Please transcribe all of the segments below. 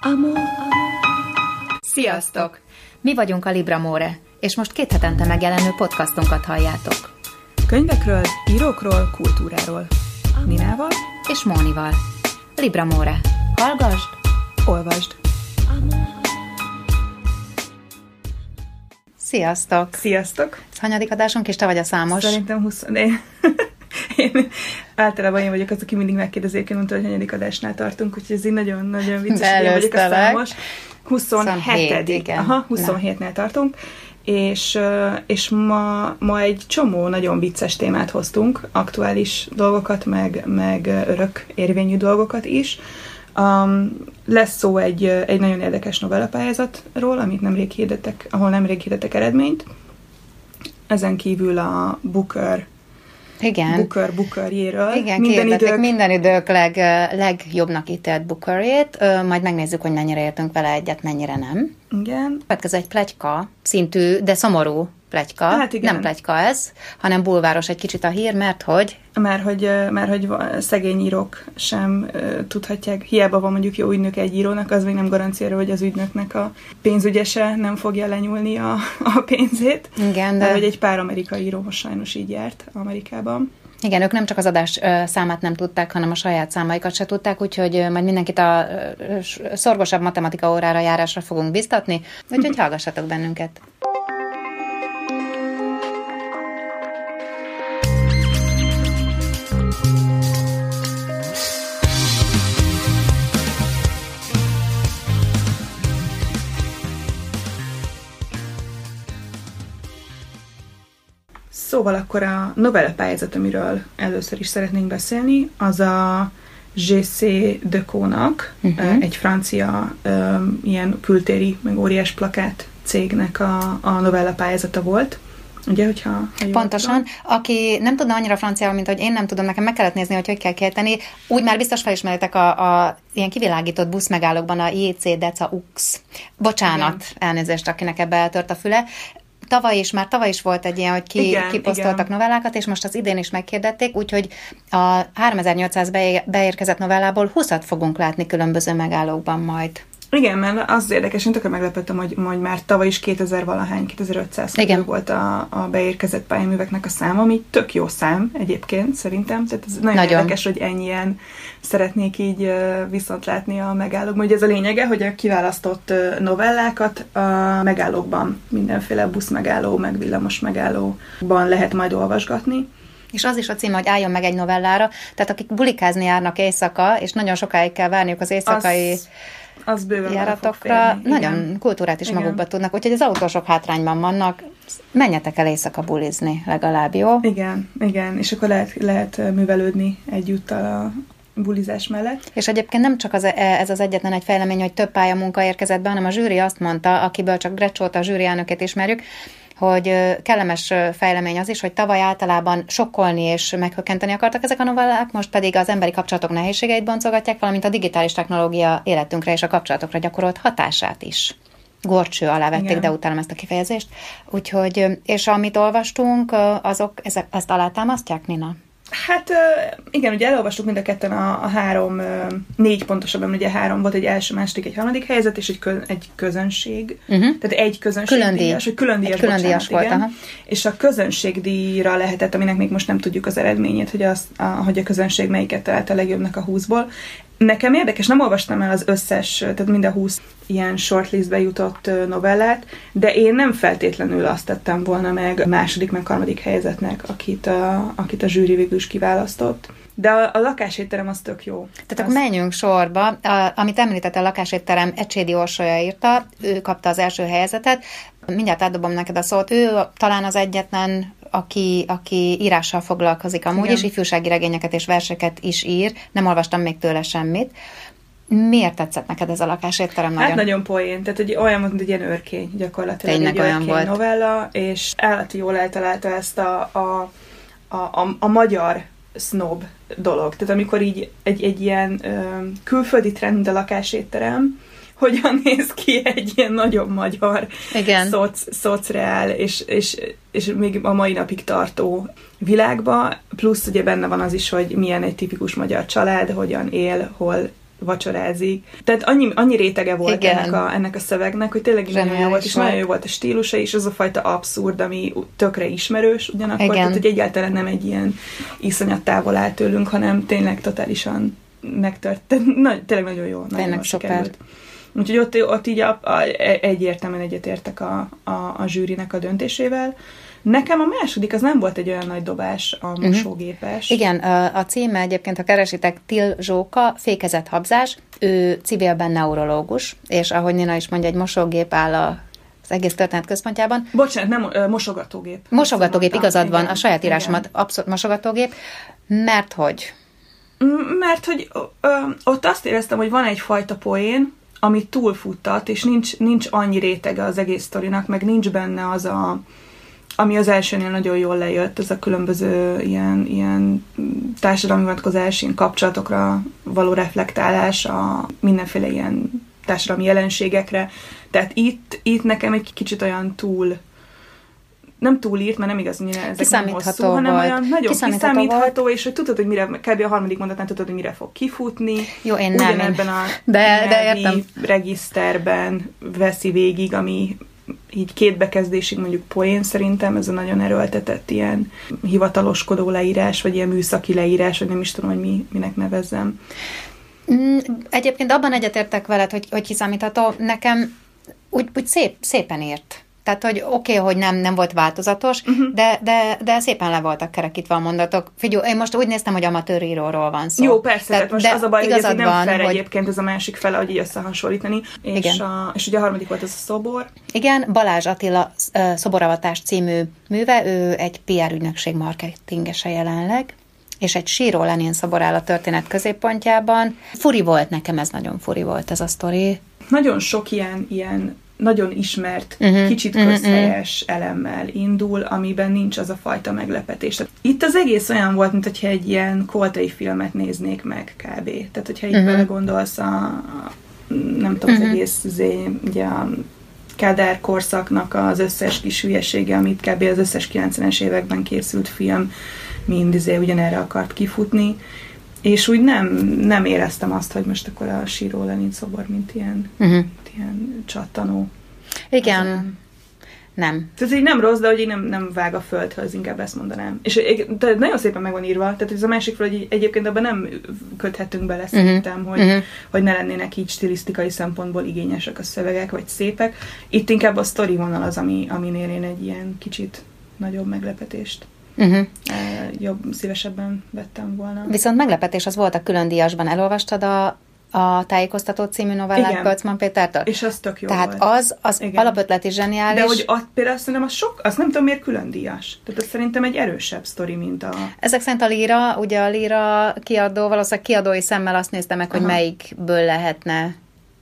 Amor. Sziasztok! Mi vagyunk a Libra More, és most két hetente megjelenő podcastunkat halljátok. Könyvekről, írókról, kultúráról. Ninával És Mónival. Libra More. Hallgasd, olvasd. Sziasztok! Sziasztok! Ez hanyadik adásunk, és te vagy a számos. Szerintem 20... Én, általában én vagyok az, aki mindig megkérdezi, mondta, hogy hanyadik adásnál tartunk, úgyhogy ez így nagyon-nagyon vicces, hogy én vagyok a Beelőztelek. számos. 27. 27, igen. Aha, 27-nél tartunk. És, és ma, ma egy csomó nagyon vicces témát hoztunk, aktuális dolgokat, meg, meg örök érvényű dolgokat is. Um, lesz szó egy, egy nagyon érdekes novellapályázatról, amit nemrég hirdettek, ahol nemrég hirdettek eredményt. Ezen kívül a Booker, Igen. Booker Bookerjéről. Igen, minden idők, minden idők leg, legjobbnak ítélt Bookerét, Ö, majd megnézzük, hogy mennyire értünk vele egyet, mennyire nem. igen, Következő egy plegyka szintű, de szomorú plegyka. Hát igen. Nem plegyka ez, hanem bulváros egy kicsit a hír, mert hogy Már hogy, már hogy szegény írók sem tudhatják, hiába van mondjuk jó ügynök egy írónak, az még nem garancia, hogy az ügynöknek a pénzügyese nem fogja lenyúlni a, a pénzét. igen, De de hogy egy pár amerikai íróhoz sajnos így járt Amerikában. Igen, ők nem csak az adás számát nem tudták, hanem a saját számaikat se tudták, úgyhogy majd mindenkit a szorgosabb matematika órára járásra fogunk biztatni, úgyhogy hallgassatok bennünket. Szóval akkor a novella pályázat, amiről először is szeretnénk beszélni, az a GC Decaux-nak, Mhm. egy francia ö, ilyen kültéri, meg óriás plakát cégnek a, a novella pályázata volt. Ugye, hogyha... ha Pontosan. Aki nem tudna annyira franciául, mint hogy én nem tudom, nekem meg kellett nézni, hogy hogy kell kérteni. Úgy már biztos felismeritek a, a ilyen kivilágított buszmegállókban a JC Deca Ux. Bocsánat, Igen. elnézést, akinek ebbe eltört a füle. Tavaly is, már tavaly is volt egy ilyen, hogy ki, Igen, kiposztoltak igen. novellákat, és most az idén is megkérdették, úgyhogy a 3800 beé- beérkezett novellából 20-at fogunk látni különböző megállókban majd. Igen, mert az érdekes, én tökre meglepettem, hogy, hogy már tavaly is 2000 valahány, 2500 Igen. volt a, a beérkezett pályaműveknek a száma, ami tök jó szám egyébként szerintem. Tehát ez nagyon, Nagyon. érdekes, hogy ennyien szeretnék így viszont látni a megállókban. Ugye ez a lényege, hogy a kiválasztott novellákat a megállókban, mindenféle buszmegálló, meg villamos megállóban lehet majd olvasgatni. És az is a címe, hogy álljon meg egy novellára. Tehát akik bulikázni járnak éjszaka, és nagyon sokáig kell várniuk az éjszakai Az, az bőven járatokra, nagyon kultúrát is Igen. magukba tudnak, úgyhogy az autósok hátrányban vannak, menjetek el éjszaka bulizni, legalább jó. Igen, igen, és akkor lehet, lehet művelődni egyúttal a bulizás mellett. És egyébként nem csak az, ez az egyetlen egy fejlemény, hogy több pályamunka érkezett be, hanem a zsűri azt mondta, akiből csak Grecsóta a zsűri elnökét ismerjük, hogy kellemes fejlemény az is, hogy tavaly általában sokkolni és meghökkenteni akartak ezek a novellák, most pedig az emberi kapcsolatok nehézségeit boncolgatják, valamint a digitális technológia életünkre és a kapcsolatokra gyakorolt hatását is. Gorcső alá vették, Igen. de utálom ezt a kifejezést. Úgyhogy, és amit olvastunk, azok, ezek, ezt alátámasztják, Nina? Hát igen, ugye elolvastuk mind a ketten a, a három, négy pontosabban, ugye három volt, egy első, második, egy harmadik helyzet, és egy, kö, egy közönség. Uh-huh. Tehát egy közönség Külön díj. díjas, vagy külön díjas, Egy külön bocsánat, díjas volt, igen. aha. És a közönségdíjra lehetett, aminek még most nem tudjuk az eredményét, hogy, az, a, hogy a közönség melyiket talált a legjobbnak a 20-ból. Nekem érdekes, nem olvastam el az összes, tehát mind a 20 ilyen shortlistbe jutott novellát, de én nem feltétlenül azt tettem volna meg a második, meg harmadik helyezetnek, akit a, akit a zsűri végül is kiválasztott. De a, a lakásétterem az tök jó. Tehát akkor menjünk sorba. A, amit említette a lakásétterem, Ecsédi Orsolya írta, ő kapta az első helyezetet. Mindjárt átdobom neked a szót. Ő talán az egyetlen, aki, aki írással foglalkozik amúgy, Igen. és ifjúsági regényeket és verseket is ír. Nem olvastam még tőle semmit. Miért tetszett neked ez a lakásétterem nagyon? Hát nagyon poén, tehát hogy olyan volt, mint egy ilyen örkény gyakorlatilag. Tényleg egy olyan volt. novella, és állati jól eltalálta ezt a, a, a, a, a magyar snob dolog. Tehát amikor így egy, egy ilyen ö, külföldi trend, mint a lakásétterem, hogyan néz ki egy ilyen nagyon magyar, Igen. szoc, szocreál, és, és, és még a mai napig tartó világba, plusz ugye benne van az is, hogy milyen egy tipikus magyar család, hogyan él, hol vacsorázik. Tehát annyi, annyi rétege volt Igen. ennek a, ennek a szövegnek, hogy tényleg nagyon jó volt, és volt. nagyon jó volt a stílusa, és az a fajta abszurd, ami tökre ismerős ugyanakkor, Igen. tehát hogy egyáltalán nem egy ilyen iszonyat távol áll tőlünk, hanem tényleg totálisan megtörtént. Na, tényleg nagyon jó. Nagyon Tényleg szuper. sikerült. Úgyhogy ott, ott így a, a, egyértelműen egyetértek a, a, a zsűrinek a döntésével. Nekem a második az nem volt egy olyan nagy dobás, a mosógépes. Igen, a, címe egyébként, ha keresitek, Till Zsóka, fékezett habzás, ő civilben neurológus, és ahogy Nina is mondja, egy mosógép áll a, az egész történet központjában. Bocsánat, nem mosogatógép. Mosogatógép, igazad van, Igen, a saját igen. írásomat abszolút mosogatógép, mert hogy? Mert hogy ö, ott azt éreztem, hogy van egyfajta poén, ami túlfuttat, és nincs, nincs annyi rétege az egész sztorinak, meg nincs benne az a ami az elsőnél nagyon jól lejött, ez a különböző ilyen, ilyen társadalmi vonatkozás, ilyen kapcsolatokra való reflektálás, a mindenféle ilyen társadalmi jelenségekre. Tehát itt, itt nekem egy kicsit olyan túl nem túlírt, mert nem igaz, hogy ezek nem Kiszámítható hosszú, hanem volt. olyan nagyon Kiszámítható kiszámítható, és hogy tudod, hogy mire, kb. a harmadik mondatnál tudod, hogy mire fog kifutni. Jó, én nem, én- Ugyanebben a De- de értem. regiszterben veszi végig, ami így két bekezdésig mondjuk poén szerintem, ez a nagyon erőltetett ilyen hivataloskodó leírás, vagy ilyen műszaki leírás, vagy nem is tudom, hogy mi, minek nevezzem. Mm, Egyébként abban egyetértek veled, hogy, hogy kiszámítható. Nekem úgy, úgy szép, szépen írt. Tehát, hogy oké, okay, hogy nem, nem volt változatos, uh-huh. de, de, de szépen le voltak kerekítve a mondatok. Figyelj, én most úgy néztem, hogy amatőr íróról van szó. Jó, persze, tehát most de az a baj, hogy ez nem van, fair hogy egyébként ez a másik fele, hogy így összehasonlítani. És, Igen. a, és ugye a harmadik volt ez a szobor. Igen, Balázs Attila szoboravatás című műve, ő egy PR ügynökség marketingese jelenleg, és egy síró Lenin szobor áll a történet középpontjában. Furi volt nekem, ez nagyon furi volt ez a sztori. Nagyon sok ilyen, ilyen nagyon ismert, Mhm, uh-huh, kicsit mhm, közhelyes uh-huh. elemmel indul, amiben nincs az a fajta meglepetés. Itt az egész olyan volt, mint hogyha egy ilyen koltai filmet néznék meg kb. Tehát, hogyha így Mhm. uh-huh. belegondolsz a, a nem tudom, az Mhm. egész zé, ugye a Kádár korszaknak az összes kis hülyesége, amit kb. az összes 90-es években készült film mind izé ugyanerre akart kifutni, és úgy nem, nem éreztem azt, hogy most akkor a síró Lenin szobor, mint ilyen Uh-huh. Ilyen csattanó. Igen, nem. Tehát így nem rossz, de hogy így nem, nem vág a földhöz, inkább ezt mondanám. És de nagyon szépen meg van írva, tehát ez a másik hogy egyébként abban nem köthetünk bele szerintem, hogy, Mhm. hogy ne lennének így stilisztikai szempontból igényesek a szövegek, vagy szépek. Itt inkább a sztori vonal az, ami, aminél én egy ilyen kicsit nagyobb meglepetést Uh-huh. jobb, szívesebben vettem volna. Viszont meglepetés az volt a külön díjasban. Elolvastad a, a tájékoztató című novellát. Kölcman Pétertől? És az tök jó Tehát volt. az, az Igen. alapötleti zseniális. De hogy a, például szerintem az sok, azt nem tudom miért külön díjas. Tehát az szerintem egy erősebb sztori, mint a... Ezek szerint a Lira, ugye a Lira kiadó, valószínűleg kiadói szemmel azt nézte meg, hogy Aha. melyikből lehetne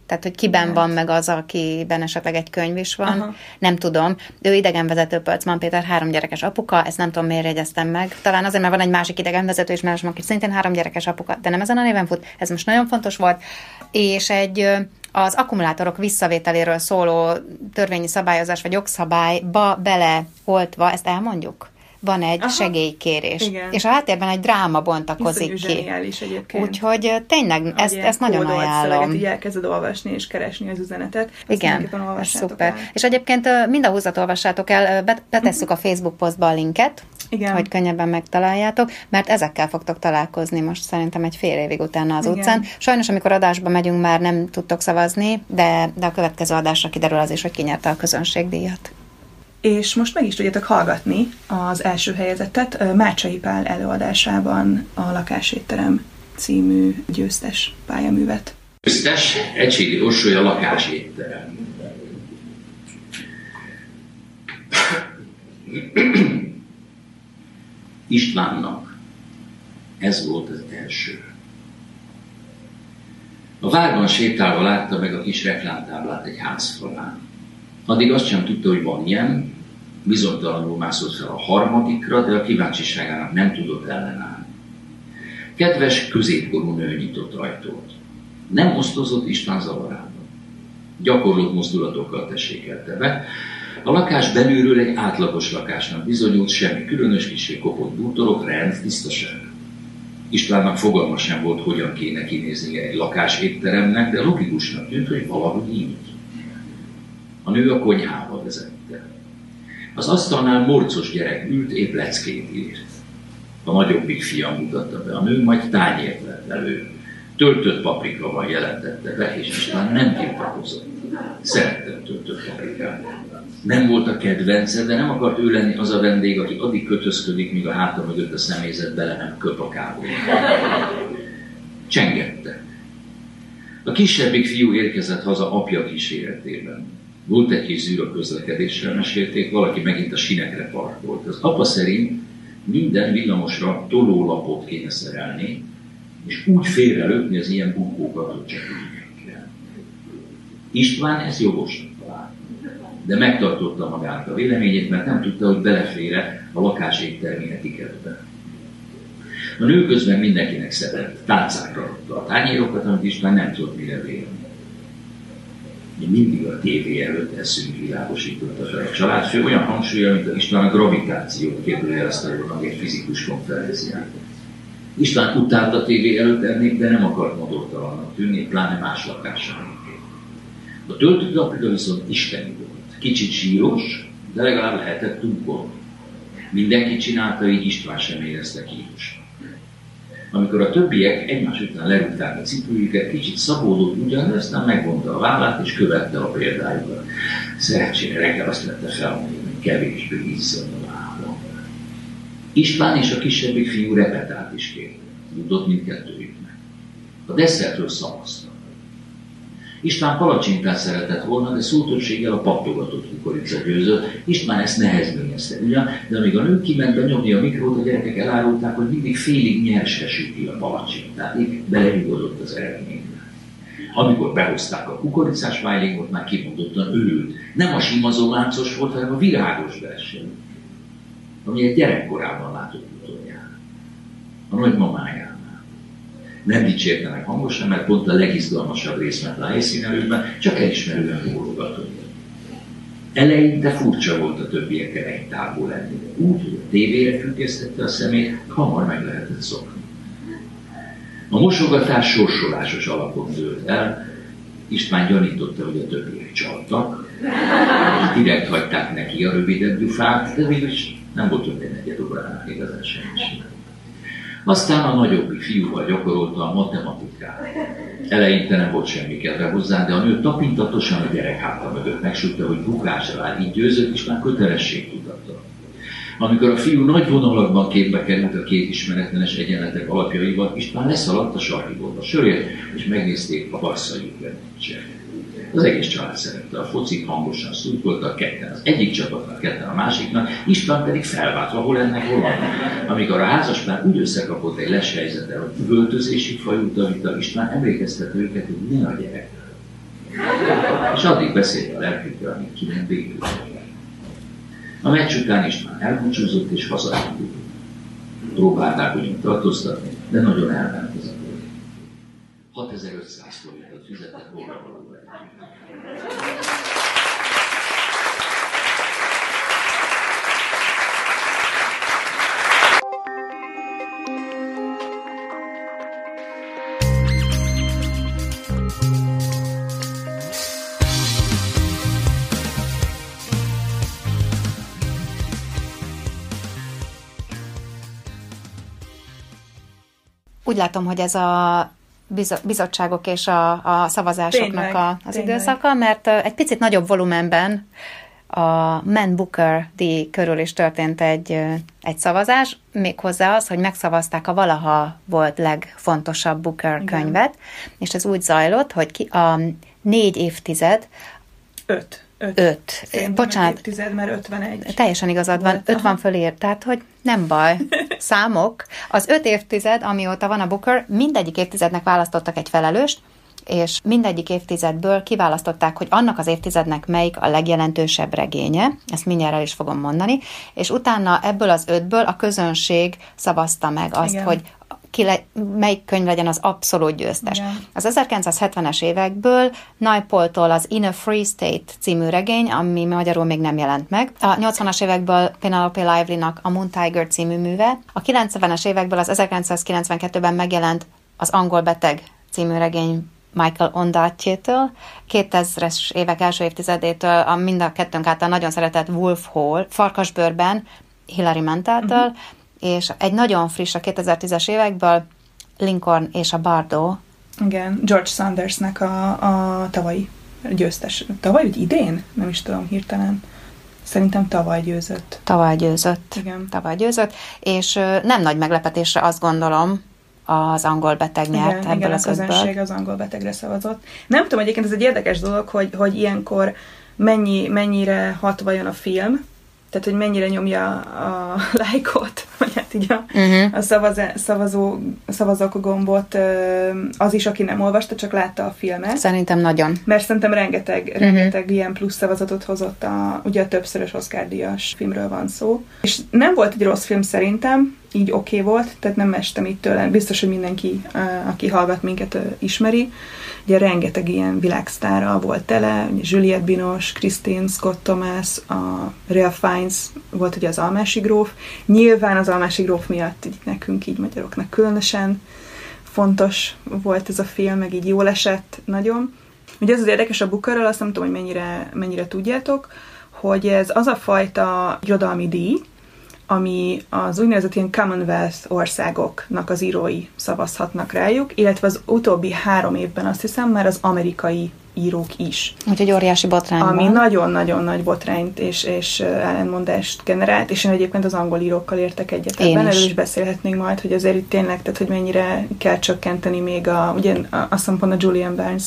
tehát, hogy kiben van meg az, akiben esetleg egy könyv is van, Aha. nem tudom. Ő idegenvezető Pölcman Péter, három gyerekes apuka, ezt nem tudom miért jegyeztem meg. Talán azért, mert van egy másik idegenvezető ismerősöm, aki szintén három gyerekes apuka, de nem ezen a néven fut, ez most nagyon fontos volt. És egy az akkumulátorok visszavételéről szóló törvényi szabályozás vagy jogszabályba beleoltva, ezt elmondjuk? Van egy Aha. segélykérés. Igen. És a háttérben egy dráma bontakozik Iszonyú ki. egyébként. Úgyhogy tényleg, Hogy ezt, ezt nagyon ajánlom. szöveget így elkezded olvasni és keresni az üzenetet. Igen, ez szuper. el. És egyébként mind a húzat olvassátok el, betesszük a Facebook posztba a linket, Igen. hogy könnyebben megtaláljátok, mert ezekkel fogtok találkozni most szerintem egy fél évig utána az Igen. utcán. Sajnos, amikor adásba megyünk, már nem tudtok szavazni, de, de a következő adásra kiderül az is, hogy kinyerte a közönségdíjat. És most meg is tudjátok hallgatni az első helyezettet Mácsai Pál előadásában a Lakásétterem című győztes pályaművet. Köztes egységi orsója lakásétterem. Istvánnak ez volt az első. A várban sétálva látta meg a kis reklámtáblát egy házfalán. Addig azt sem tudta, hogy van ilyen, bizonytalanul mászott fel a harmadikra, de a kíváncsiságának nem tudott ellenállni. Kedves középkorú nő nyitott ajtót. Nem osztozott István zavarában. Gyakorlott mozdulatokkal tessékelte be. A lakás belülről egy átlagos lakásnak bizonyult, semmi különös kisé kopott bútorok, rend, tisztaság. Istvánnak fogalma sem volt, hogyan kéne kinézni egy lakás étteremnek, de logikusnak tűnt, hogy valahogy így. A nő a konyhába vezette. Az asztalnál morcos gyerek ült, épp leckét írt. A nagyobbik fiam mutatta be a nő, majd tányért lett elő. Töltött paprika van jelentette be, és István nem tiltakozott. Szerettem töltött paprikát. Nem volt a kedvence, de nem akart ő lenni az a vendég, aki addig kötözködik, míg a háta mögött a személyzet bele nem köp a kávé. Csengette. A kisebbik fiú érkezett haza apja kíséretében. Volt egy kis zűr a közlekedéssel, mesélték, valaki megint a sinekre parkolt. Az apa szerint minden villamosra tolólapot kéne szerelni, és úgy félrelökni az ilyen bunkókat, hogy csak úgy. István ezt jogosnak találta. De megtartotta magának a véleményét, mert nem tudta, hogy belefére a lakás éttermi etiketbe. A nő közben mindenkinek szedett tálcákra adta a tányérokat, amit István nem tudott mire vélni. Mi mindig a tévé előtt eszünk világosította a családfő, olyan hangsúlya, mint a István a gravitációt kérdőjelezte volna egy fizikus konferencián. István utált a tévé előtt enni, de nem akart modortalannak tűnni, pláne más lakásán. A töltött Afrika viszont isteni volt. Kicsit síros, de legalább lehetett tunkol. Mindenki csinálta, így István sem érezte kínos. Amikor a többiek egymás után lerúgták a cipőjüket, kicsit szabódott ugyan, de aztán megvonta a vállát és követte a példájukat. Szerencsére reggel azt vette fel, hogy kevésbé izzad a lába. István és a kisebbik fiú repetált is kérte. Tudott mindkettőjüknek. A desszertről szavaztak. István palacsintát szeretett volna, de szó többséggel a pattogatott kukorica győzött. István ezt nehezményezte ugyan, de amíg a nő kiment benyomni a mikrót, a gyerekek elárulták, hogy mindig félig nyersre süti a palacsintát. Így belenyugodott az eredménybe. Amikor behozták a kukoricás vájlingot, már kimondottan örült. Nem a simazóláncos volt, hanem a virágos verseny, ami egy gyerekkorában látott utoljára. A nagymamáját nem dicsérte meg hangosan, mert pont a legizgalmasabb rész ment a helyszínelőben, csak elismerően bólogatott. Eleinte furcsa volt a többiekkel egy távol lenni. Úgy, hogy a tévére függesztette a szemét, hamar meg lehetett szokni. A mosogatás sorsolásos alapon dőlt el, István gyanította, hogy a többiek csaltak, és direkt hagyták neki a rövidebb gyufát, de mégis nem volt több negyed órának igazán semmi aztán a nagyobbik fiúval gyakorolta a matematikát. Eleinte nem volt semmi kedve hozzá, de a nő tapintatosan a gyerek háta mögött megsúgta, hogy bukásra áll, így győzött, és már kötelesség tudatta. Amikor a fiú nagy vonalakban képbe került a két ismeretlenes egyenletek alapjaival, István leszaladt a sarkiboltba sörért, és megnézték a basszai meccset. Az egész család szerette a focit, hangosan szurkoltak, ketten az egyik csapatnak, ketten a másiknak, István pedig felváltva, hol ennek, hol annak. Amikor a házaspár úgy összekapott egy les helyzetre, hogy üvöltözésig fajult a vita, István emlékeztette őket, hogy ne a gyerek. És addig beszélt a lelkükkel, amíg ki nem végül. A meccs után István elbúcsúzott és hazaindult. Próbálták ugyan tartóztatni, de nagyon elment az a 6500 forintot fizetett volna Úgy látom, hogy ez a bizottságok és a, a szavazásoknak tényleg, a, az tényleg. időszaka, mert egy picit nagyobb volumenben a Man Booker díj körül is történt egy, egy szavazás, méghozzá az, hogy megszavazták a valaha volt legfontosabb Booker Igen. könyvet, és ez úgy zajlott, hogy ki, a négy évtized, öt Öt. öt. Szerintem Bocsánat. Évtized, mert 51. Teljesen igazad van. Öt van fölír, tehát hogy nem baj. Számok. Az öt évtized, amióta van a Booker, mindegyik évtizednek választottak egy felelőst, és mindegyik évtizedből kiválasztották, hogy annak az évtizednek melyik a legjelentősebb regénye, ezt mindjárt el is fogom mondani, és utána ebből az ötből a közönség szavazta meg azt, Igen. hogy ki le, melyik könyv legyen az abszolút győztes. Igen. Az 1970-es évekből Naipaultól az In a Free State című regény, ami magyarul még nem jelent meg. A 80-as évekből Penelope Lively-nak a Moon Tiger című műve. A 90-es évekből az 1992-ben megjelent az Angol Beteg című regény Michael Ondaatjétől, 2000-es évek első évtizedétől a mind a kettőnk által nagyon szeretett Wolf Hall, Farkasbőrben, Hilary Manteltől, uh-huh. És egy nagyon friss a 2010-es évekből Lincoln és a Bardo. Igen, George Sandersnek a, a tavalyi győztes. Tavaly, vagy idén? Nem is tudom hirtelen. Szerintem tavaly győzött. Tavaly győzött. Igen. Tavaly győzött, és nem nagy meglepetésre azt gondolom, az angol beteg nyert igen, ebből igen, az a közönség ötből. az angol betegre szavazott. Nem tudom, egyébként ez egy érdekes dolog, hogy, hogy ilyenkor mennyi, mennyire hat vajon a film, tehát, hogy mennyire nyomja a lájkot, így a, uh-huh. a szavaz, szavazó, szavazók gombot az is, aki nem olvasta, csak látta a filmet. Szerintem nagyon. Mert szerintem rengeteg, uh-huh. rengeteg ilyen plusz szavazatot hozott a, ugye a többszörös Oscar díjas filmről van szó. És nem volt egy rossz film szerintem, így oké okay volt, tehát nem estem itt tőle. Biztos, hogy mindenki, aki hallgat minket, ismeri. Ugye rengeteg ilyen világsztára volt tele, Juliette Binos, Christine Scott Thomas, a Real Fiennes volt ugye az Almási gróf. Nyilván az Almási gróf miatt így nekünk, így magyaroknak különösen fontos volt ez a film, meg így jól esett nagyon. Ugye az az érdekes a Bookerről, azt nem tudom, hogy mennyire, mennyire tudjátok, hogy ez az a fajta irodalmi díj, ami az úgynevezett ilyen Commonwealth országoknak az írói szavazhatnak rájuk, illetve az utóbbi három évben azt hiszem már az amerikai írók is. Úgyhogy óriási botrány Ami van. nagyon-nagyon nagy botrányt és, és ellenmondást generált, és én egyébként az angol írókkal értek egyet Én ebben, is. erről is beszélhetnénk majd, hogy azért itt tényleg, tehát hogy mennyire kell csökkenteni még a, ugye azt hiszem pont a Julian Barnes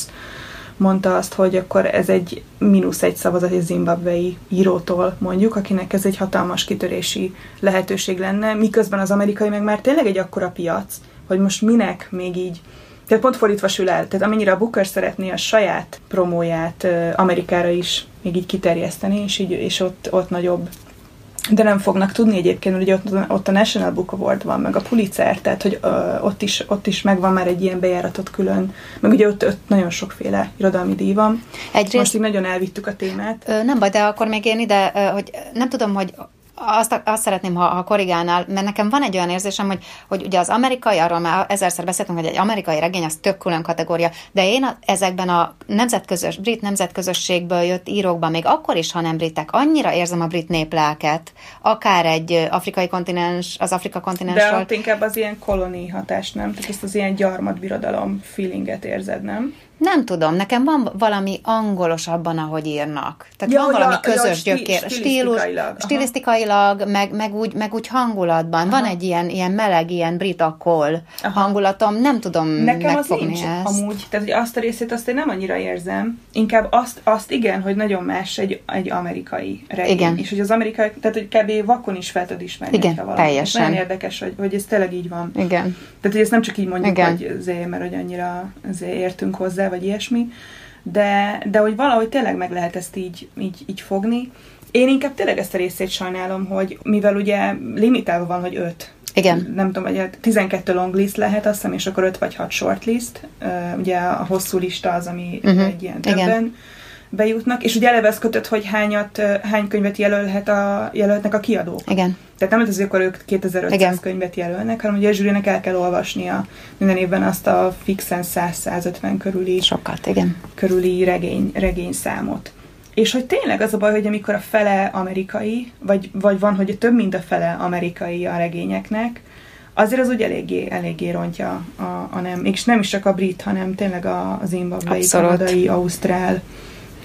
mondta azt, hogy akkor ez egy mínusz egy szavazat egy zimbabvei írótól mondjuk, akinek ez egy hatalmas kitörési lehetőség lenne, miközben az amerikai meg már tényleg egy akkora piac, hogy most minek még így tehát pont fordítva sül el. Tehát amennyire a Booker szeretné a saját promóját Amerikára is még így kiterjeszteni, és, így, és ott, ott nagyobb de nem fognak tudni egyébként, hogy ott, ott a National Book Award van, meg a Pulitzer, tehát hogy ö, ott, is, ott is megvan már egy ilyen bejáratot külön, meg ugye ott, ott nagyon sokféle irodalmi díj van. Egyrészt, Most így nagyon elvittük a témát. Ö, nem baj, de akkor még én ide, ö, hogy nem tudom, hogy azt, azt szeretném, ha, ha korrigálnál, mert nekem van egy olyan érzésem, hogy, hogy ugye az amerikai, arról már ezerszer beszéltünk, hogy egy amerikai regény az tök külön kategória, de én a, ezekben a nemzetközös, brit nemzetközösségből jött írókban, még akkor is, ha nem britek, annyira érzem a brit néplelket, akár egy afrikai kontinens, az Afrika De kontinensről. ott inkább az ilyen koloni hatás, nem? Tehát ezt az ilyen gyarmatbirodalom feelinget érzed, nem? Nem tudom, nekem van valami angolos abban, ahogy írnak. Tehát Ja, van valami ja, közös sti- gyökér, stílus, stilisztikailag, aha. stilisztikailag, meg, meg, úgy, meg úgy hangulatban. Van egy ilyen, ilyen meleg, ilyen britakol Aha. hangulatom, nem tudom Nekem az megfogni nincs ezt. amúgy. Tehát, hogy azt a részét azt én nem annyira érzem. Inkább azt, azt igen, hogy nagyon más egy, egy amerikai regény. Igen. És hogy az amerikai, tehát hogy kb. vakon is fel tud ismerni. Igen, teljesen. Nagyon érdekes, hogy, hogy ez tényleg így van. Igen. Tehát, hogy ezt nem csak így mondjuk, Igen. hogy azért, mert hogy annyira azért értünk hozzá, vagy ilyesmi, de, de hogy valahogy tényleg meg lehet ezt így, így, így fogni. Én inkább tényleg ezt a részét sajnálom, hogy mivel ugye limitálva van, hogy öt Igen. nem tudom, vagy 12 long list lehet, azt hiszem, és akkor 5 vagy 6 short list. Uh, ugye a hosszú lista az, ami uh-huh. egy ilyen igen. Bejutnak, és ugye eleve kötött, hogy hányat, hány könyvet jelölhet a, jelölhetnek a kiadók. Igen. Tehát nem az, hogy akkor ők 2500 Igen. Könyvet jelölnek, hanem ugye a zsűrinek el kell olvasnia minden évben azt a fixen 100-150 körüli, Sokat, igen. körüli regény, regény számot. És hogy tényleg az a baj, hogy amikor a fele amerikai, vagy, vagy van, hogy több mint a fele amerikai a regényeknek, azért az úgy eléggé, eléggé rontja a, a nem, és nem is csak a brit, hanem tényleg a, az Abszolút. kanadai, ausztrál,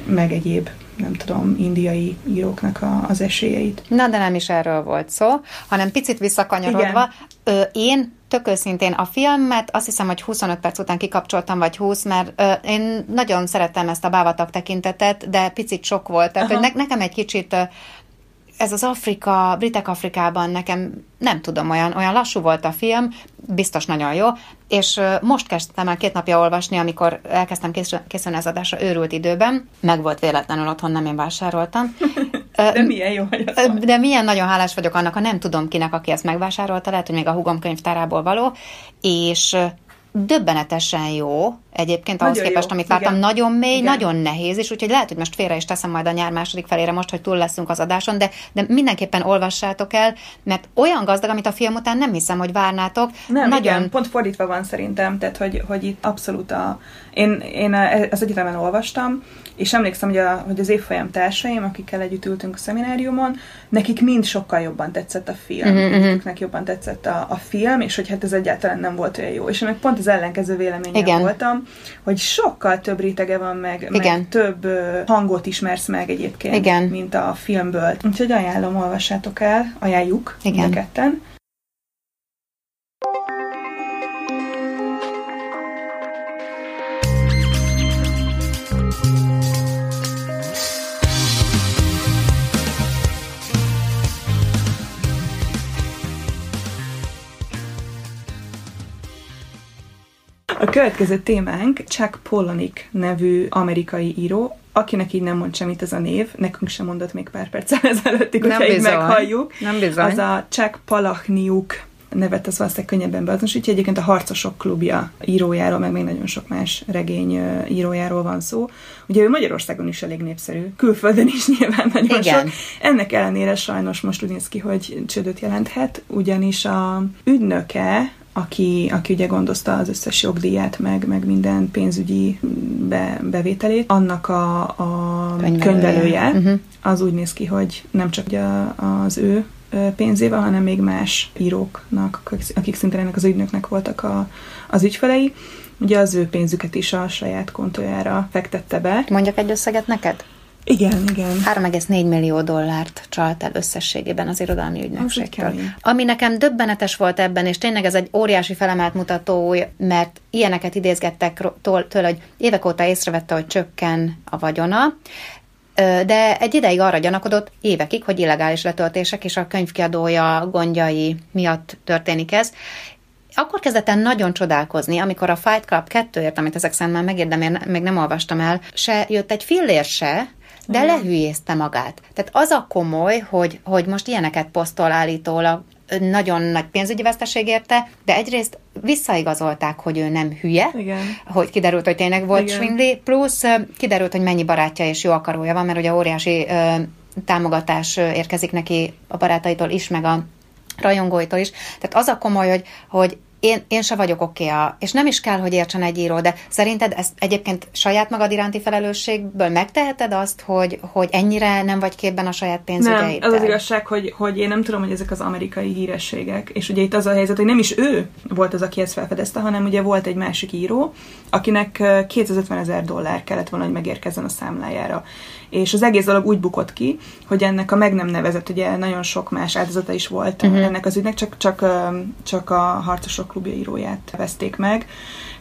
meg egyéb, nem tudom, indiai íróknak a, az esélyeit. Na, de nem is erről volt szó, hanem picit visszakanyarodva. Ö, én tök őszintén a filmet azt hiszem, hogy 25 perc után kikapcsoltam, vagy 20, mert ö, én nagyon szerettem ezt a bávatak tekintetet, de picit sok volt. Tehát, Aha. hogy ne, nekem egy kicsit ez az Afrika, Britek Afrikában nekem nem tudom, olyan, olyan lassú volt a film, biztos nagyon jó, és most kezdtem el két napja olvasni, amikor elkezdtem készül- készülni az adásra őrült időben, meg volt véletlenül otthon, nem én vásároltam, De milyen jó, hogy az De milyen nagyon hálás vagyok annak, ha nem tudom kinek, aki ezt megvásárolta, lehet, hogy még a hugom könyvtárából való, és döbbenetesen jó, egyébként ahhoz Nagyon képest, jó, amit vártam, igen. nagyon mély, Igen. nagyon nehéz, és úgyhogy lehet, hogy most félre is teszem majd a nyár második felére most, hogy túl leszünk az adáson, de, de mindenképpen olvassátok el, mert olyan gazdag, amit a film után nem hiszem, hogy várnátok. Nem, nagyon igen, pont fordítva van szerintem, tehát hogy, hogy itt abszolút a... Én, én a- az egyetemen olvastam, és emlékszem, hogy, a, hogy az évfolyam társaim, akikkel együtt ültünk a szemináriumon, nekik mind sokkal jobban tetszett a film. Mhm. Mindegyiknek jobban tetszett a, a film, és hogy hát ez egyáltalán nem volt olyan jó. És én meg pont az ellenkező véleményen Igen. voltam, hogy sokkal több rétege van meg, Igen. meg több hangot ismersz meg egyébként, Igen. mint a filmből. Úgyhogy ajánlom, olvassátok el, ajánljuk Igen. mind a ketten. Következő témánk Chuck Palahniuk nevű amerikai író, akinek így nem mond semmit ez a név, nekünk sem mondott még pár perccel ezelőttig, Nem hogyha így bizony. meghalljuk. Nem bizony. Az a Chuck Palahniuk nevet az valószínűleg könnyebben beazonosítja. Egyébként a Harcosok klubja írójáról, meg még nagyon sok más regény írójáról van szó. Ugye ő Magyarországon is elég népszerű, külföldön is nyilván nagyon Igen. sok. Ennek ellenére sajnos most úgy néz ki, hogy csődöt jelenthet, ugyanis a ügynöke, aki, aki ugye gondozta az összes jogdíját, meg, meg minden pénzügyi be, bevételét, annak a, a Könyvelője. könyvelője, Mhm. az úgy néz ki, hogy nem csak az ő pénzével, hanem még más íróknak, akik- akik szintén ennek az ügynöknek voltak a, az ügyfelei. Ugye az ő pénzüket is a saját kontójára fektette be. Mondjak egy összeget neked? Igen, igen. 3,4 millió dollárt csalt el összességében az irodalmi ügynökségtől. Ami nekem döbbenetes volt ebben, és tényleg ez egy óriási felemelt mutató, mert ilyeneket idézgettek tőle, hogy évek óta észrevette, hogy csökken a vagyona, de egy ideig arra gyanakodott évekig, hogy illegális letöltések és a könyvkiadója gondjai miatt történik ez. Akkor kezdett el nagyon csodálkozni, amikor a Fight Club 2-ért, amit ezek szerint már megérdem, én még nem olvastam el, se jött egy fillér se, de Igen. lehülyézte magát. Tehát az a komoly, hogy, hogy most ilyeneket posztol állítólag, nagyon nagy pénzügyi veszteség érte, de egyrészt visszaigazolták, hogy ő nem hülye, Igen. hogy kiderült, hogy tényleg volt Igen. svindli, plusz kiderült, hogy mennyi barátja és jó akarója van, mert ugye óriási ö, támogatás érkezik neki a barátaitól is, meg a rajongóitól is. Tehát az a komoly, hogy, hogy én, én se vagyok oké, okay és nem is kell, hogy értsen egy író, de szerinted ezt egyébként saját magad iránti felelősségből megteheted azt, hogy, hogy ennyire nem vagy képben a saját Nem, pénzügyeiddel? az az igazság, hogy, hogy én nem tudom, hogy ezek az amerikai hírességek, és ugye itt az a helyzet, hogy nem is ő volt az, aki ezt felfedezte, hanem ugye volt egy másik író, akinek ö, 250 ezer dollár kellett volna, hogy megérkezzen a számlájára. És az egész dolog úgy bukott ki, hogy ennek a meg nem nevezett, ugye nagyon sok más áldozata is volt uh-huh. ennek az ügynek, csak, csak, csak a Harcosok klubja íróját veszték meg.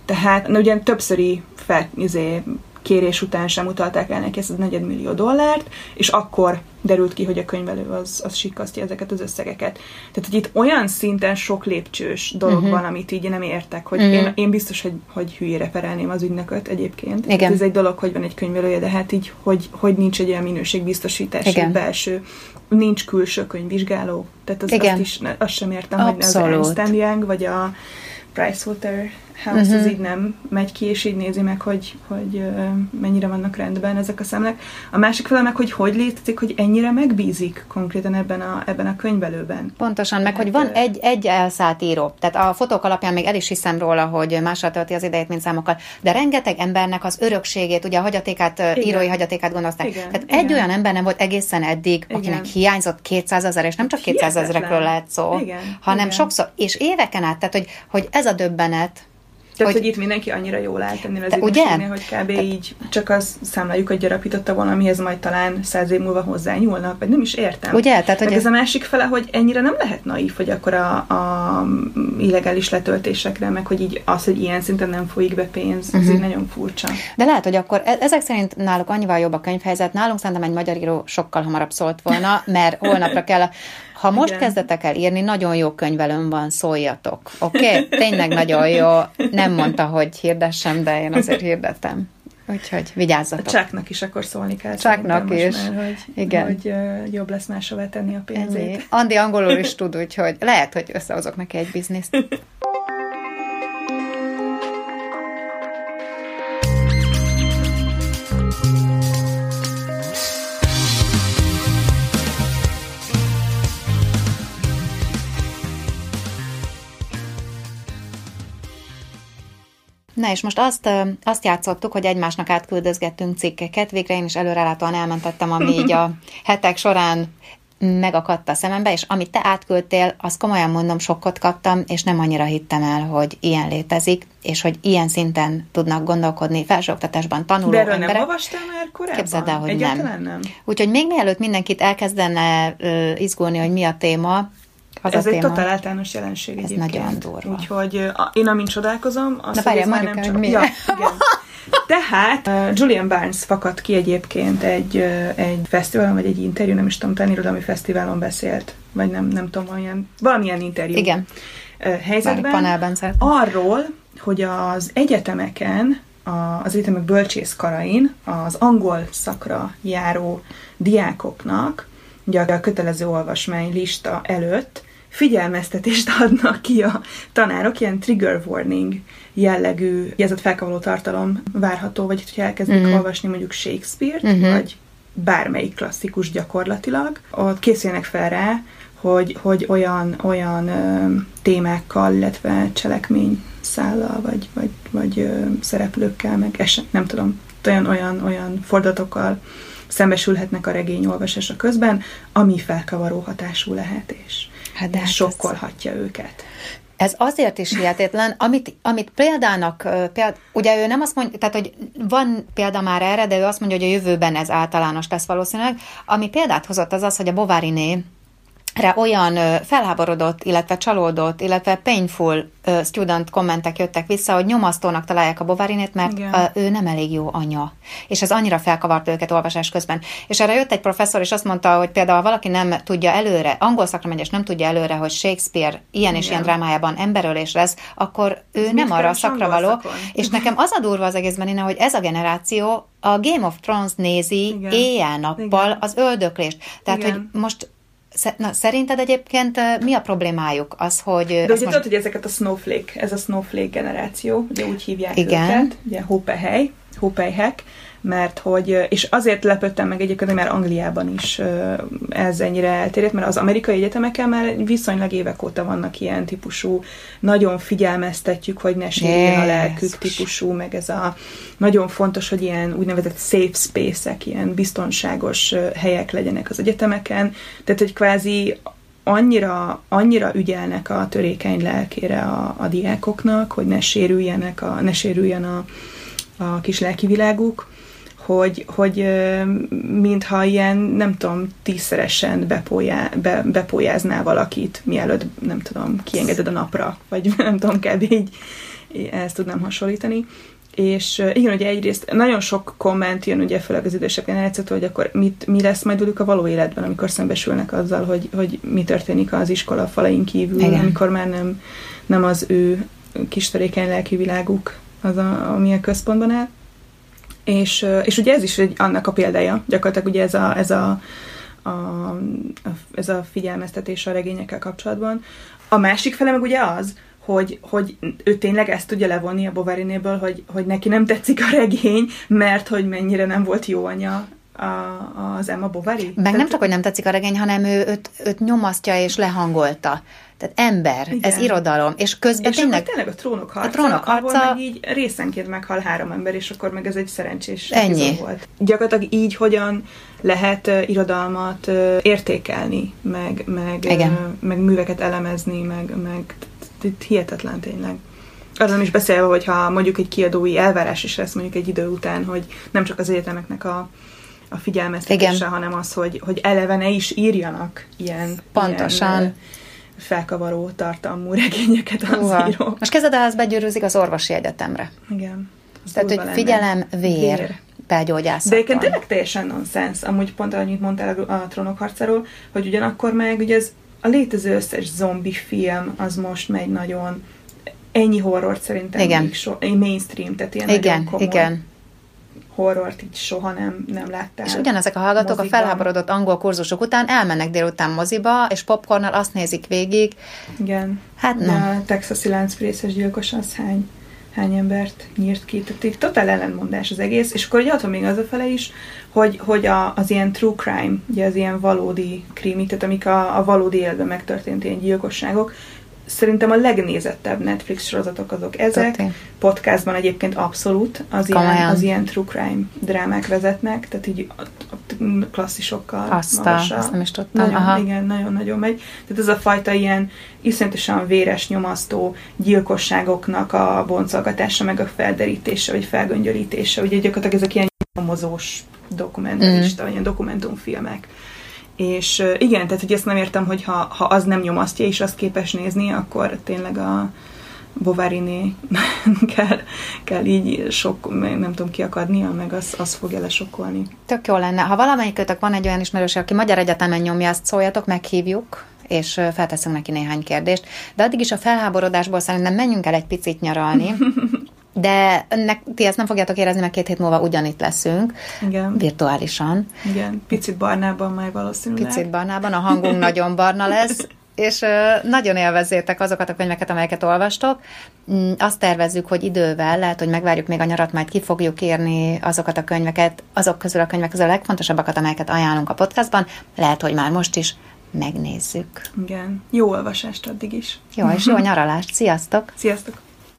Tehát na, ugye többszöri fel, izé, kérés után sem utalták el neki ezt a negyedmillió dollárt, és akkor derült ki, hogy a könyvelő az, az sikasztja ezeket az összegeket. Tehát, hogy itt olyan szinten sok lépcsős dolog uh-huh. van, amit így nem értek, hogy uh-huh. én, én biztos, hogy, hogy hülyére perelném az ügynököt egyébként. Igen. Tehát Ez egy dolog, hogy van egy könyvelője, de hát így, hogy, hogy nincs egy olyan minőségbiztosítás, Igen. belső, nincs külső könyvvizsgáló. Tehát az, Igen. azt, is, azt sem értem, hogy az Abszolút. Ernst Young, vagy a Pricewater House, uh-huh. az Mhm. így nem megy ki, és így nézi meg, hogy, hogy ö, mennyire vannak rendben ezek a szemlek. A másik fele meg, hogy hogy létezik, hogy ennyire megbízik konkrétan ebben a, ebben a könyvelőben. Pontosan, meg Hát, hogy van egy, egy elszállt író. Tehát a fotók alapján még el is hiszem róla, hogy másra tölti az idejét, mint számokkal. De rengeteg embernek az örökségét, ugye a hagyatékát, Igen. írói hagyatékát gondozták. Igen, Tehát igen. egy olyan ember nem volt egészen eddig, Igen. akinek hiányzott 200 ezer, és nem csak 200 Hihetetlen. ezerekről lehet szó, Igen, hanem igen. sokszor, és éveken át, tehát hogy, hogy ez a döbbenet, Tehát, Hogy- hogy, hogy itt mindenki annyira jól állt ennél az ügynökségnél, hogy kb. így csak az számlájukat gyarapította volna, amihez majd talán száz év múlva hozzányúlnak, vagy nem is értem. Ugye? Tehát, hogy ez- a másik fele, hogy ennyire nem lehet naív, hogy akkor a, a illegális letöltésekre, meg hogy így az, hogy ilyen szinten nem folyik be pénz, Mhm. ez így nagyon furcsa. De lehet, hogy akkor e- ezek szerint náluk annyival jobb a könyvhelyzet, nálunk szerintem egy magyar író sokkal hamarabb szólt volna, mert holnapra kell. Ha most Igen. kezdetek el írni, nagyon jó könyvelőm van, szóljatok. Oké? Okay? Tényleg nagyon jó. Nem mondta, hogy hirdessem, de én azért hirdetem. Úgyhogy vigyázzatok. Csáknak is akkor szólni kell. Csáknak is. Már, hogy, Igen. hogy uh, jobb lesz máshová tenni a pénzét. Ennyi. Andi angolul is tud, úgyhogy lehet, hogy összehozok neki egy bizniszt. Na és most azt, azt játszottuk, hogy egymásnak átküldözgettünk cikkeket. Végre én is előrelátóan elmentettem, ami így a hetek során megakadt a szemembe, és amit te átküldtél, azt komolyan mondom, sokkot kaptam, és nem annyira hittem el, hogy ilyen létezik, és hogy ilyen szinten tudnak gondolkodni felsőoktatásban tanuló De erről emberek. nem olvastál már korábban? Képzeld el, hogy Egyáltalán nem. nem. Úgyhogy még mielőtt mindenkit elkezdene uh, izgulni, hogy mi a téma, az Ez a egy téma. totál általános jelenség Ez egyébként. nagyon durva. Úgyhogy a, én amint csodálkozom, azt, Na várjál, már nem csak... Ja, igen. Tehát uh, Julian Barnes fakadt ki egyébként egy, uh, egy fesztiválon, vagy egy interjú, nem is tudom, talán irodalmi fesztiválon beszélt, vagy nem, nem tudom, valamilyen, valamilyen interjú Igen. uh, helyzetben. panelben. Arról, hogy az egyetemeken, az egyetemek bölcsészkarain az angol szakra járó diákoknak, ugye a kötelező olvasmány lista előtt figyelmeztetést adnak ki a tanárok, ilyen trigger warning jellegű jelzett felkavaló tartalom várható, vagy hogyha elkezdik Mhm. uh-huh. olvasni mondjuk Shakespeare-t, Mhm. uh-huh. vagy bármelyik klasszikus gyakorlatilag, ott készülnek fel rá, hogy, hogy olyan, olyan ö, témákkal, illetve cselekmény szállal, vagy, vagy, vagy ö, szereplőkkel, meg eset, nem tudom, olyan, olyan, olyan fordulatokkal szembesülhetnek a regény olvasása közben, ami felkavaró hatású lehet, és, Hát de hát ez- sokkolhatja őket. Ez azért is hihetetlen, amit, amit példának, péld, ugye ő nem azt mondja, tehát hogy van példa már erre, de ő azt mondja, hogy a jövőben ez általános lesz valószínűleg. Ami példát hozott az az, hogy a Bovariné re olyan felháborodott, illetve csalódott, illetve painful student kommentek jöttek vissza, hogy nyomasztónak találják a Bovarinét, mert Igen. ő nem elég jó anya. És ez annyira felkavart őket olvasás közben. És erre jött egy professzor, és azt mondta, hogy például ha valaki nem tudja előre, angol szakra megy, és nem tudja előre, hogy Shakespeare ilyen és Igen. ilyen drámájában emberölés lesz, akkor ő Ez nem arra a szakra való. szakon? És nekem az a durva az egészben, Ina, hogy ez a generáció a Game of Thrones nézi éjjel-nappal az öldöklést. Tehát, Igen. hogy most Na, szerinted egyébként mi a problémájuk? Az, hogy... De ugye most- tudod, hogy ezeket a snowflake, ez a snowflake generáció, ugye úgy hívják Igen. őket, ugye hópehely, hópelyhek, mert hogy, és azért lepődtem meg egyébként, már Angliában is ez ennyire elterjedt, mert az amerikai egyetemeken már viszonylag évek óta vannak ilyen típusú, nagyon figyelmeztetjük, hogy ne sérüljön a lelkük típusú, meg ez a nagyon fontos, hogy ilyen úgynevezett safe space-ek, ilyen biztonságos helyek legyenek az egyetemeken, tehát hogy kvázi annyira, annyira ügyelnek a törékeny lelkére a, a diákoknak, hogy ne sérüljenek, a, ne sérüljen a, a kis lelki világuk, hogy, hogy mintha ilyen, nem tudom, tízszeresen bepólyá, be, bepólyázná valakit, mielőtt, nem tudom, kiengeded a napra, vagy nem tudom, kb. így ezt tudnám hasonlítani. És igen, ugye egyrészt nagyon sok komment jön, ugye főleg az idősebb generációtól, hogy akkor mit, mi lesz majd velük a való életben, amikor szembesülnek azzal, hogy, hogy mi történik az iskola falain kívül, Igen. amikor már nem, nem az ő kis törékeny lelki világuk az, a, ami a központban áll. És, és ugye ez is egy, annak a példája, gyakorlatilag ugye ez a, ez a, a, a, ez a figyelmeztetés a regényekkel kapcsolatban. A másik fele meg ugye az, hogy, hogy ő tényleg ezt tudja levonni a Bovarinéből, hogy, hogy neki nem tetszik a regény, mert hogy mennyire nem volt jó anya a, az Emma Bovary. Meg nem csak, hogy nem tetszik a regény, hanem ő őt, őt nyomasztja és lehangolta. Tehát ember, Igen. ez irodalom. És közben és tényleg... tényleg a trónok harca, A trónok ahol harca- meg így részenként meghal három ember, és akkor meg ez egy szerencsés Ennyi. volt. Gyakorlatilag így hogyan lehet uh, irodalmat uh, értékelni, meg, meg, Igen. uh, meg műveket elemezni, meg, meg hihetetlen tényleg. Azon is beszélve, hogyha mondjuk egy kiadói elvárás is lesz mondjuk egy idő után, hogy nem csak az egyetemeknek a, a figyelmeztetése, Igen. hanem az, hogy, hogy eleven ne is írjanak ilyen, Pontosan. ilyen felkavaró tartalmú regényeket az Uha. írók. Most kezded el, ez begyűrűzik az orvosi egyetemre. Igen. Az Tehát, hogy lenne. figyelem, vér, Vér. belgyógyászat. De egyébként tényleg teljesen nonsens, amúgy pont annyit mondtál a, a trónok harcáról, hogy ugyanakkor meg ugye ez a létező összes zombi film az most megy nagyon ennyi horrort szerintem Igen. még so, mainstream, tehát ilyen Igen, nagyon komoly igen. Horrort így soha nem, nem láttál. És ugyanezek a hallgatók mozikban. a felháborodott angol kurzusok után elmennek délután moziba, és popcornnal azt nézik végig. Igen. Hát nem. a texasi láncfrészes gyilkos az hány, hány embert nyírt ki. Tehát így totál ellentmondás az egész. És akkor ugye ott van még az a fele is, hogy, hogy a, az ilyen true crime, ugye az ilyen valódi krimi, tehát amik a, a valódi életben megtörtént ilyen gyilkosságok, szerintem a legnézettebb Netflix sorozatok azok ezek. Tuti. Podcastban egyébként abszolút az ilyen, az ilyen true crime drámák vezetnek, tehát így a, a klasszisokkal Azt a- magasra. azt nem is tudtam, Nagyon, aha. igen, nagyon-nagyon megy. Tehát ez a fajta ilyen iszonyatosan véres, nyomasztó gyilkosságoknak a boncolgatása, meg a felderítése, vagy felgöngyölítése. Ugye gyakorlatilag ezek ilyen nyomozós dokumentarista, Mm. ilyen dokumentumfilmek. És igen, tehát hogy ezt nem értem, hogy ha, ha az nem nyomasztja, és azt képes nézni, akkor tényleg a Bováriné kell, kell így sok, nem tudom, kiakadnia, meg az, az fogja lesokkolni. Tök jó lenne. Ha valamelyikőtök van egy olyan ismerős, aki Magyar Egyetemen nyomja, azt szóljatok, meghívjuk, és felteszünk neki néhány kérdést. De addig is a felháborodásból szerintem menjünk el egy picit nyaralni. De önnek, ti ezt nem fogjátok érezni, mert két hét múlva ugyanitt leszünk, Igen, virtuálisan, igen. Picit barnában majd valószínűleg. picit barnában, a hangunk nagyon barna lesz, és nagyon élvezzétek azokat a könyveket, amelyeket olvastok. Mm, Azt tervezzük, hogy idővel, lehet, hogy megvárjuk még a nyarat, majd ki fogjuk írni azokat a könyveket, azok közül a könyvek közül a legfontosabbakat, amelyeket ajánlunk a podcastban. Lehet, hogy már most is megnézzük. Igen. Jó olvasást addig is. Jó, és jó nyaralást. Sziasztok! Sziasztok!